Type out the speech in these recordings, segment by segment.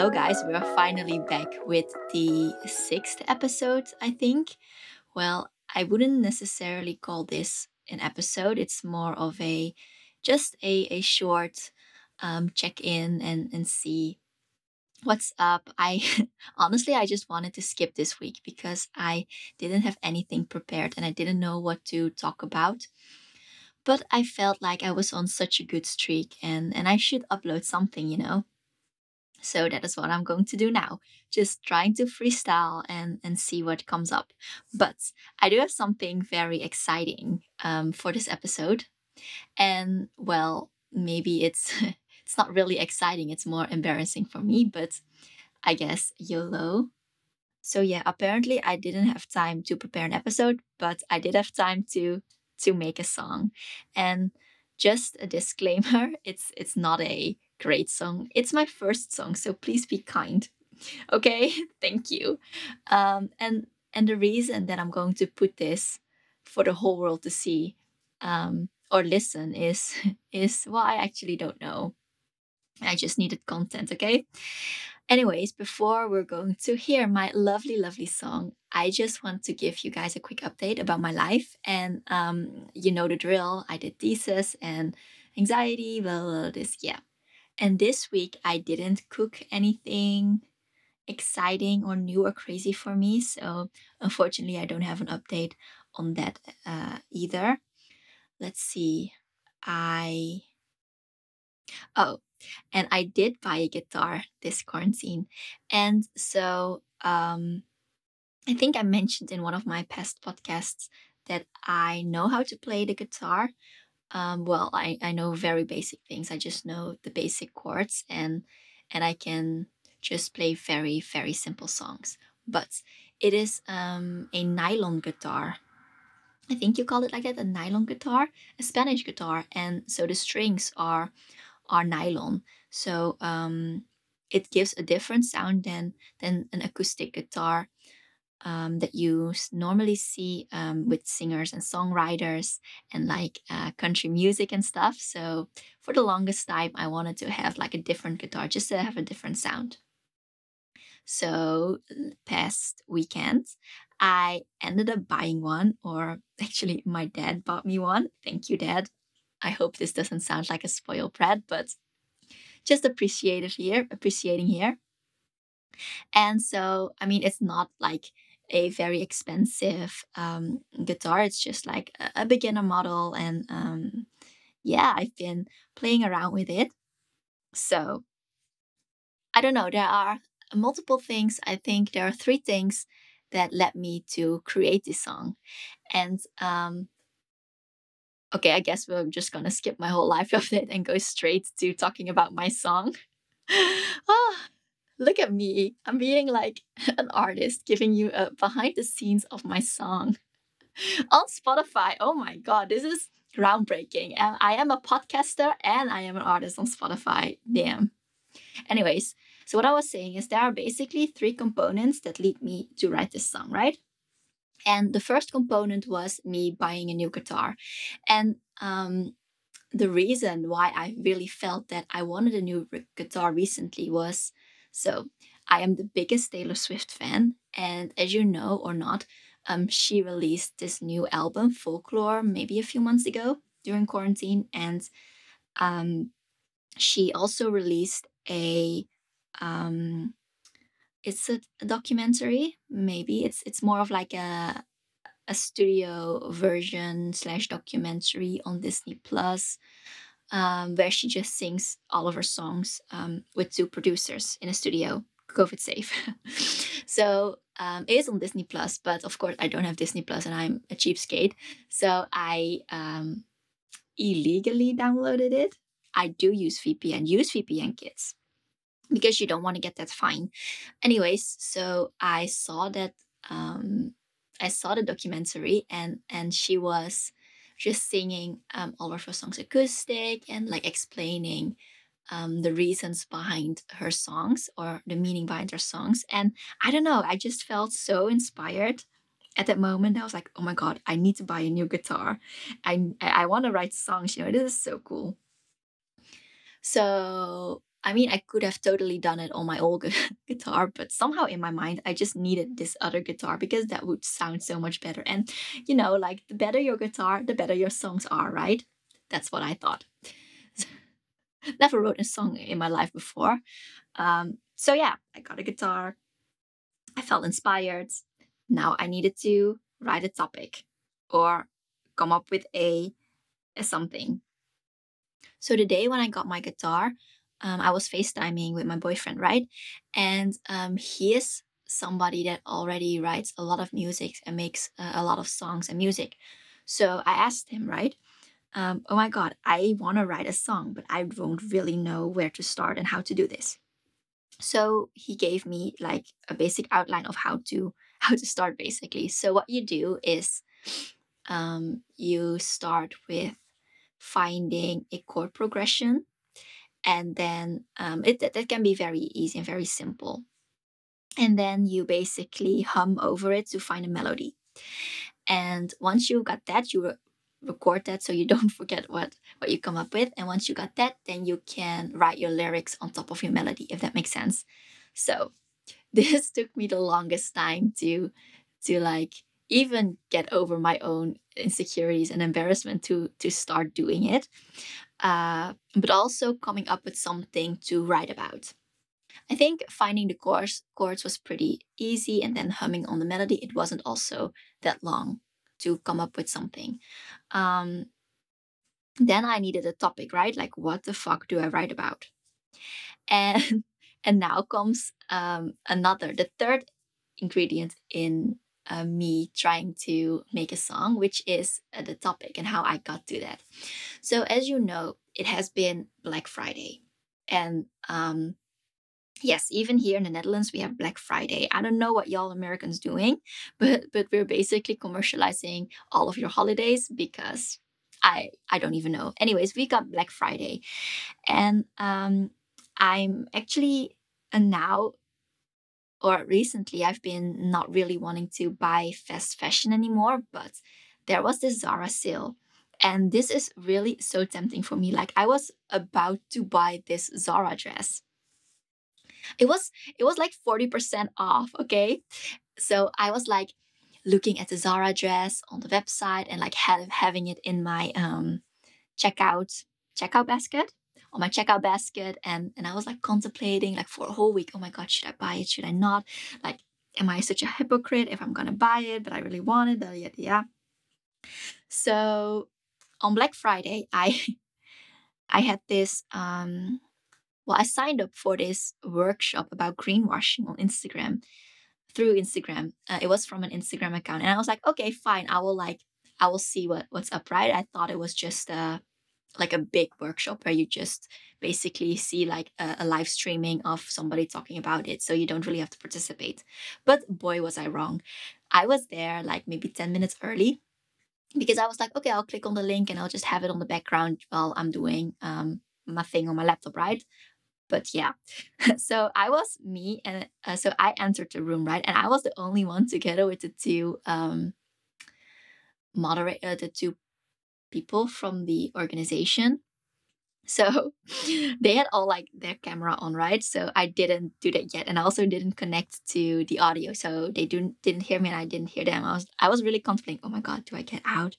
Hello, guys. We are finally back with the sixth episode, I think. Well, I wouldn't necessarily call this an episode, it's more of a just a, a short um, check in and, and see what's up. I honestly, I just wanted to skip this week because I didn't have anything prepared and I didn't know what to talk about. But I felt like I was on such a good streak and, and I should upload something, you know. So that is what I'm going to do now. Just trying to freestyle and, and see what comes up. But I do have something very exciting um, for this episode. And well, maybe it's it's not really exciting, it's more embarrassing for me, but I guess YOLO. So yeah, apparently I didn't have time to prepare an episode, but I did have time to to make a song. And just a disclaimer, it's it's not a great song. It's my first song, so please be kind. Okay, thank you. Um, and and the reason that I'm going to put this for the whole world to see um, or listen is is well, I actually don't know. I just needed content, okay? Anyways, before we're going to hear my lovely, lovely song, I just want to give you guys a quick update about my life. And um, you know the drill. I did thesis and anxiety, blah, blah, blah, this, yeah. And this week, I didn't cook anything exciting or new or crazy for me. So, unfortunately, I don't have an update on that uh, either. Let's see. I. Oh, and I did buy a guitar this quarantine. And so, um, I think I mentioned in one of my past podcasts that I know how to play the guitar, um, well, I, I know very basic things. I just know the basic chords and and I can just play very, very simple songs. But it is um, a nylon guitar. I think you call it like that, a nylon guitar, a Spanish guitar. And so the strings are are nylon. So um, it gives a different sound than than an acoustic guitar um, that you normally see um, with singers and songwriters and like uh, country music and stuff. So for the longest time, I wanted to have like a different guitar just to have a different sound. So past weekend, I ended up buying one, or actually, my dad bought me one. Thank you, Dad. I hope this doesn't sound like a spoiled brat, but just appreciated here, appreciating here. And so, I mean, it's not like a very expensive um, guitar. It's just like a, a beginner model. And um, yeah, I've been playing around with it. So I don't know. There are multiple things. I think there are three things that led me to create this song. And um, okay, I guess we're just gonna skip my whole life of it and go straight to talking about my song. oh, look at me. I'm being like an artist, giving you a behind the scenes of my song on Spotify. Oh my God, this is groundbreaking. And I am a podcaster and I am an artist on Spotify. Damn. Anyways, so what I was saying is there are basically three components that lead me to write this song, right? And the first component was me buying a new guitar. And um, the reason why I really felt that I wanted a new guitar recently was so I am the biggest Taylor Swift fan, and as you know or not, um, she released this new album, Folklore, maybe a few months ago during quarantine, and um, she also released a um, it's a, documentary. Maybe it's it's more of like a a studio version slash documentary on Disney Plus um, where she just sings all of her songs um, with two producers in a studio, COVID safe. so um, it is on Disney Plus, but of course I don't have Disney Plus and I'm a cheapskate. So I um, illegally downloaded it. I do use VPN. Use VPN, kids, because you don't want to get that fine. Anyways, so I saw that um, I saw the documentary and and she was just singing um, all of her songs acoustic and like explaining um, the reasons behind her songs or the meaning behind her songs. And I don't know, I just felt so inspired at that moment. I was like, oh my God, I need to buy a new guitar. I, I want to write songs, you know, this is so cool. So I mean, I could have totally done it on my old guitar, but somehow in my mind, I just needed this other guitar because that would sound so much better. And, you know, like the better your guitar, the better your songs are, right? That's what I thought. Never wrote a song in my life before. Um, so, yeah, I got a guitar. I felt inspired. Now I needed to write a topic or come up with a, a something. So the day when I got my guitar, um, I was FaceTiming with my boyfriend, right? And um, he is somebody that already writes a lot of music and makes uh, a lot of songs and music. So I asked him, right? Um, oh my God, I want to write a song, but I don't really know where to start and how to do this. So he gave me like a basic outline of how to how to start basically. So what you do is um, you start with finding a chord progression and then um, it that, can be very easy and very simple. And then you basically hum over it to find a melody. And once you got that you re- record that so you don't forget what what you come up with. And once you got that then you can write your lyrics on top of your melody if that makes sense. So this took me the longest time to to like even get over my own insecurities and embarrassment to to start doing it uh, but also coming up with something to write about. I think finding the chords chords was pretty easy and then humming on the melody it wasn't also that long to come up with something. Um, then i needed a topic right? Like what the fuck do i write about? And and now comes um, another the third ingredient in uh, me trying to make a song, which is uh, the topic and how I got to that. So, as you know, it has been Black Friday. And um, yes, even here in the Netherlands, we have Black Friday. I don't know what y'all Americans doing, but but we're basically commercializing all of your holidays because I I don't even know. Anyways, we got Black Friday, and um, I'm actually and now or recently I've been not really wanting to buy fast fashion anymore, but there was this Zara sale. And this is really so tempting for me. Like I was about to buy this Zara dress. It was it was like 40% off, okay? So I was like looking at the Zara dress on the website and like have, having it in my um checkout checkout basket on my checkout basket and and I was like contemplating like for a whole week, oh my god, should I buy it? Should I not? Like, am I such a hypocrite if I'm gonna buy it, but I really want it? Yeah, yeah. So on Black Friday, I I had this um well, I signed up for this workshop about greenwashing on Instagram through Instagram. Uh, it was from an Instagram account, and I was like, okay, fine. I will like, I will see what what's up. Right? I thought it was just a like a big workshop where you just basically see like a, a, live streaming of somebody talking about it so you don't really have to participate. But boy was i wrong. I was there like maybe 10 minutes early because i was like okay i'll click on the link and i'll just have it on the background while i'm doing um, my thing on my laptop right? But yeah. So i was me and uh, so i entered the room right? And i was the only one together with the two um moderate uh, the two people from the organization. So they had all like their camera on, right? So I didn't do that yet, and I also didn't connect to the audio, so they didn't didn't hear me, and I didn't hear them. I was I was really contemplating. Oh my god, do I get out?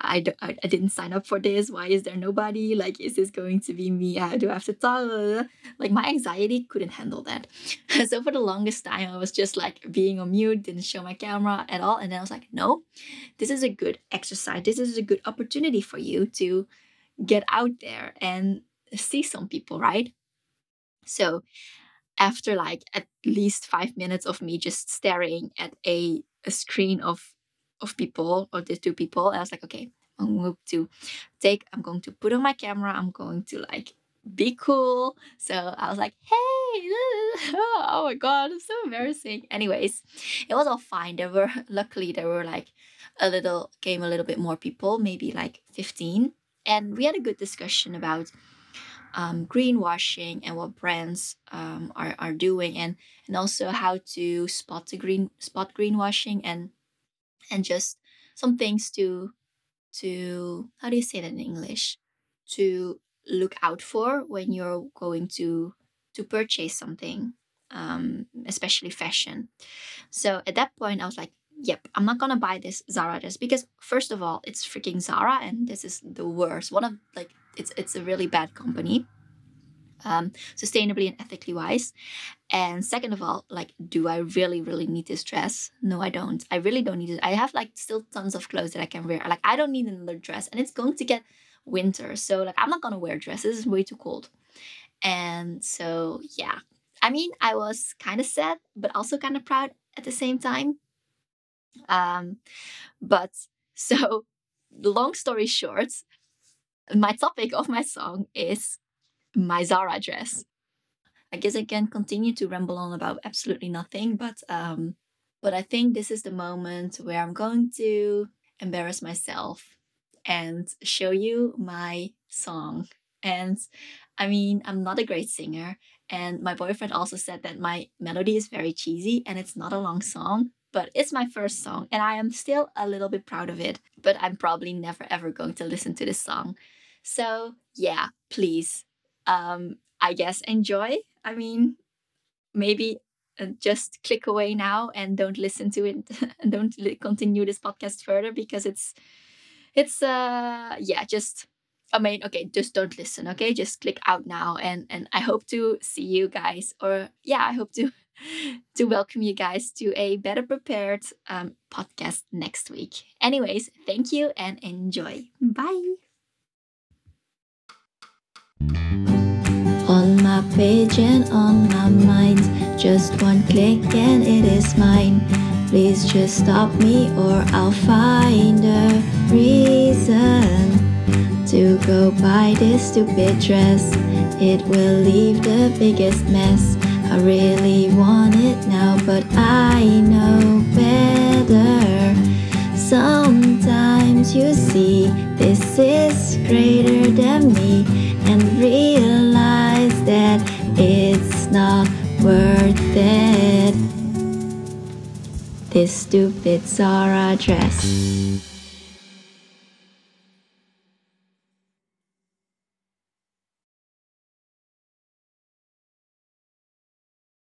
I, do, I, I didn't sign up for this. Why is there nobody? Like, is this going to be me? How do I have to talk? Like my anxiety couldn't handle that. so for the longest time, I was just like being on mute, didn't show my camera at all, and then I was like, no, this is a good exercise. This is a good opportunity for you to get out there and see some people, right? So after like at least five minutes of me just staring at a, a screen of of people or the two people, I was like, okay, I'm going to take, I'm going to put on my camera, I'm going to like be cool. So I was like, hey, oh my god, it's so embarrassing. Anyways, it was all fine. There were luckily there were like a little came a little bit more people, maybe like 15 and we had a good discussion about um, greenwashing and what brands um, are, are doing and and also how to spot the green spot greenwashing and and just some things to to how do you say that in english to look out for when you're going to to purchase something, um, especially fashion. So at that point, I was like, yep, I'm not gonna buy this Zara dress because first of all, it's freaking Zara and this is the worst. One of like it's it's a really bad company. Um, sustainably and ethically wise. And second of all, like, do I really, really need this dress? No, I don't. I really don't need it. I have like still tons of clothes that I can wear. Like, I don't need another dress, and it's going to get winter. So like, I'm not gonna wear dresses. It's way too cold. And so yeah, I mean, I was kind of sad, but also kind of proud at the same time um, but so, long story short, my topic of my song is my Zara dress. I guess I can continue to ramble on about absolutely nothing, but um, but I think this is the moment where I'm going to embarrass myself and show you my song. And I mean, I'm not a great singer, and my boyfriend also said that my melody is very cheesy and it's not a long song but it's my first song and I am still a little bit proud of it, but I'm probably never ever going to listen to this song. So, yeah, please um I guess enjoy. I mean, maybe uh, just click away now and don't listen to it and don't continue this podcast further because it's it's uh yeah, just I mean, okay, just don't listen, okay? Just click out now and and I hope to see you guys or yeah, I hope to to welcome you guys to a better prepared um, podcast next week. Anyways, thank you and enjoy. Bye. On my page and on my mind, just one click and it is mine. Please just stop me or I'll find a reason to go buy this stupid dress. It will leave the biggest mess. I really want it now, but I know better. Sometimes you see this is greater than me and realize that it's not worth it. This stupid Zara dress.